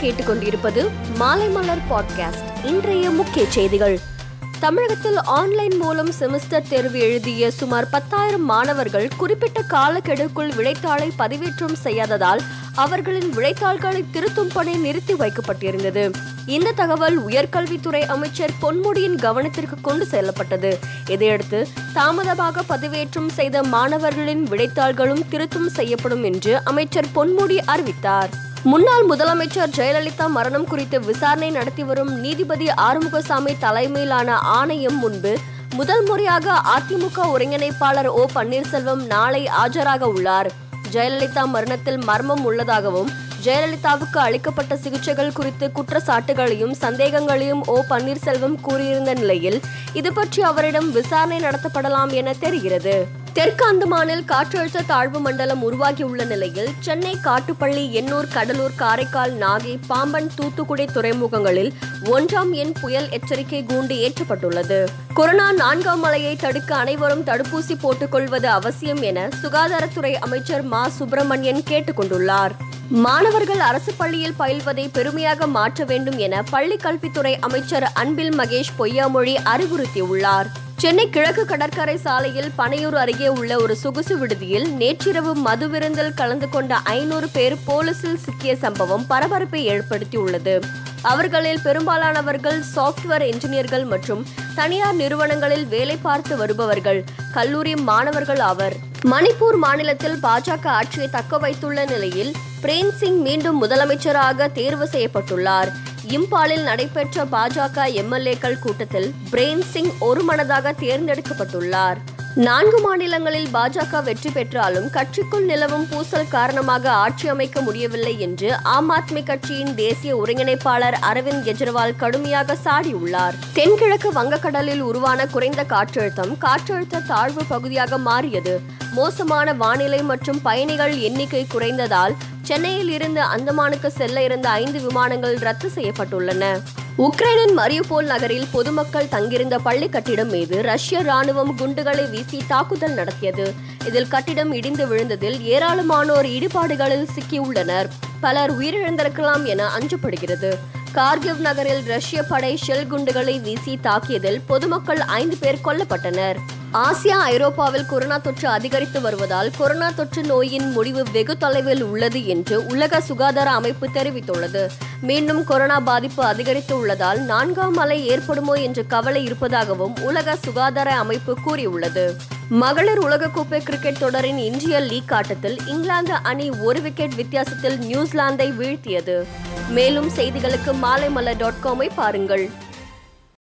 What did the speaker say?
கேட்டுக்கொண்டிருப்பது மாலை மலர் பாட்காஸ்ட் இன்றைய முக்கிய செய்திகள். தமிழகத்தில் ஆன்லைன் மூலம் செமஸ்டர் தேர்வு எழுதிய சுமார் பத்தாயிரம் மாணவர்கள் குறிப்பிட்ட காலக்கெடுக்குள் விடைத்தாளை பதிவேற்றம் செய்யாததால் அவர்களின் விடைத்தாள்களை திருத்தும் பணி நிறுத்தி வைக்கப்பட்டிருந்தது. இந்த தகவல் உயர்கல்வித்துறை அமைச்சர் பொன்முடியின் கவனத்திற்கு கொண்டு செல்லப்பட்டது. இதையடுத்து தாமதமாக பதிவேற்றம் செய்த மாணவர்களின் விடைத்தாள்களும் திருத்தம் செய்யப்படும் என்று அமைச்சர் பொன்முடி அறிவித்தார். முன்னாள் முதலமைச்சர் ஜெயலலிதா மரணம் குறித்து விசாரணை நடத்தி வரும் நீதிபதி ஆறுமுகசாமி தலைமையிலான ஆணையம் முன்பு முதல் முறையாக அதிமுக ஒருங்கிணைப்பாளர் ஓ பன்னீர்செல்வம் நாளை ஆஜராக உள்ளார். ஜெயலலிதா மரணத்தில் மர்மம் உள்ளதாகவும் ஜெயலலிதாவுக்கு அளிக்கப்பட்ட சிகிச்சைகள் குறித்து குற்றச்சாட்டுகளையும் சந்தேகங்களையும் ஓ பன்னீர்செல்வம் கூறியிருந்த நிலையில் இது பற்றி அவரிடம் விசாரணை நடத்தப்படலாம் என தெரிகிறது. தெற்கு அந்தமானில் காற்றழுத்த தாழ்வு மண்டலம் உருவாகியுள்ள நிலையில் சென்னை காட்டுப்பள்ளி எண்ணூர் கடலூர் காரைக்கால் நாகை பாம்பன் தூத்துக்குடி துறைமுகங்களில் ஒன்றாம் எண் புயல் எச்சரிக்கை கூண்டு ஏற்றப்பட்டுள்ளது. கொரோனா நான்காம் மலையை தடுக்க அனைவரும் தடுப்பூசி போட்டுக் கொள்வது அவசியம் என சுகாதாரத்துறை அமைச்சர் மா. சுப்பிரமணியன் கேட்டுக் கொண்டுள்ளார். மாணவர்கள் அரசு பள்ளியில் பயில்வதை பெருமையாக மாற்ற வேண்டும் என பள்ளி கல்வித்துறை அமைச்சர் அன்பில் மகேஷ் பொய்யாமொழி அறிவுறுத்தியுள்ளார். சென்னை கிழக்கு கடற்கரை சாலையில் பனையூர் அருகே உள்ள ஒரு சொகுசு விடுதியில் நேற்றிரவு மது விருந்தில் கலந்து கொண்ட ஐநூறு பேர் போலீசில் சிக்கிய சம்பவம் பரபரப்பை ஏற்படுத்தியுள்ளது. அவர்களில் பெரும்பாலானவர்கள் சாஃப்ட்வேர் என்ஜினியர்கள் மற்றும் தனியார் நிறுவனங்களில் வேலை பார்த்து வருபவர்கள். கல்லூரி மாணவர்கள் ஆவர். மணிப்பூர் மாநிலத்தில் பாஜக ஆட்சியை தக்க வைத்துள்ள நிலையில் பிரேம் சிங் மீண்டும் முதலமைச்சராக தேர்வு செய்யப்பட்டுள்ளார். இம்பாலில் நடைபெற்ற பாஜக எம்எல்ஏக்கள் கூட்டத்தில் பிரேம் சிங் ஒருமனதாக தேர்ந்தெடுக்கப்பட்டுள்ளார். நான்கு மாநிலங்களில் பாஜக வெற்றி பெற்றாலும் கட்சிக்குள் நிலவும் பூசல் காரணமாக ஆட்சி அமைக்க முடியவில்லை என்று ஆம் ஆத்மி கட்சியின் தேசிய ஒருங்கிணைப்பாளர் அரவிந்த் கெஜ்ரிவால் கடுமையாக சாடியுள்ளார். தென்கிழக்கு வங்கக்கடலில் உருவான குறைந்த காற்றழுத்தம் காற்றழுத்த தாழ்வு பகுதியாக மாறியது. மோசமான வானிலை மற்றும் பயணிகள் எண்ணிக்கை குறைந்ததால் சென்னையில் இருந்து அந்தமானுக்கு செல்ல இருந்த ஐந்து விமானங்கள் ரத்து செய்யப்பட்டுள்ளன. உக்ரைனின் மரியுபோல் நகரில் பொதுமக்கள் தங்கியிருந்த பள்ளி கட்டிடம் மீது ரஷ்ய ராணுவம் குண்டுகளை வீசி தாக்குதல் நடத்தியது. இதில் கட்டிடம் இடிந்து விழுந்ததில் ஏராளமானோர் இடிபாடுகளில் சிக்கியுள்ளனர். பலர் உயிரிழந்திருக்கலாம் என அஞ்சப்படுகிறது. கார்கிவ் நகரில் ரஷ்ய படை ஷெல் குண்டுகளை வீசி தாக்கியதில் பொதுமக்கள் ஐந்து பேர் கொல்லப்பட்டனர். ஆசியா ஐரோப்பாவில் கொரோனா தொற்று அதிகரித்து வருவதால் கொரோனா தொற்று நோயின் முடிவு வெகு தொலைவில் உள்ளது என்று உலக சுகாதார அமைப்பு தெரிவித்துள்ளது. மீண்டும் கொரோனா பாதிப்பு அதிகரித்து உள்ளதால் நான்காம் அலை ஏற்படுமோ என்ற கவலை இருப்பதாகவும் உலக சுகாதார அமைப்பு கூறியுள்ளது. மகளிர் உலகக்கோப்பை கிரிக்கெட் தொடரின் இந்திய லீக் ஆட்டத்தில் இங்கிலாந்து அணி ஒரு விக்கெட் வித்தியாசத்தில் நியூசிலாந்தை வீழ்த்தியது. மேலும் செய்திகளுக்கு மாலைமலர் டாட் காமை பாருங்கள்.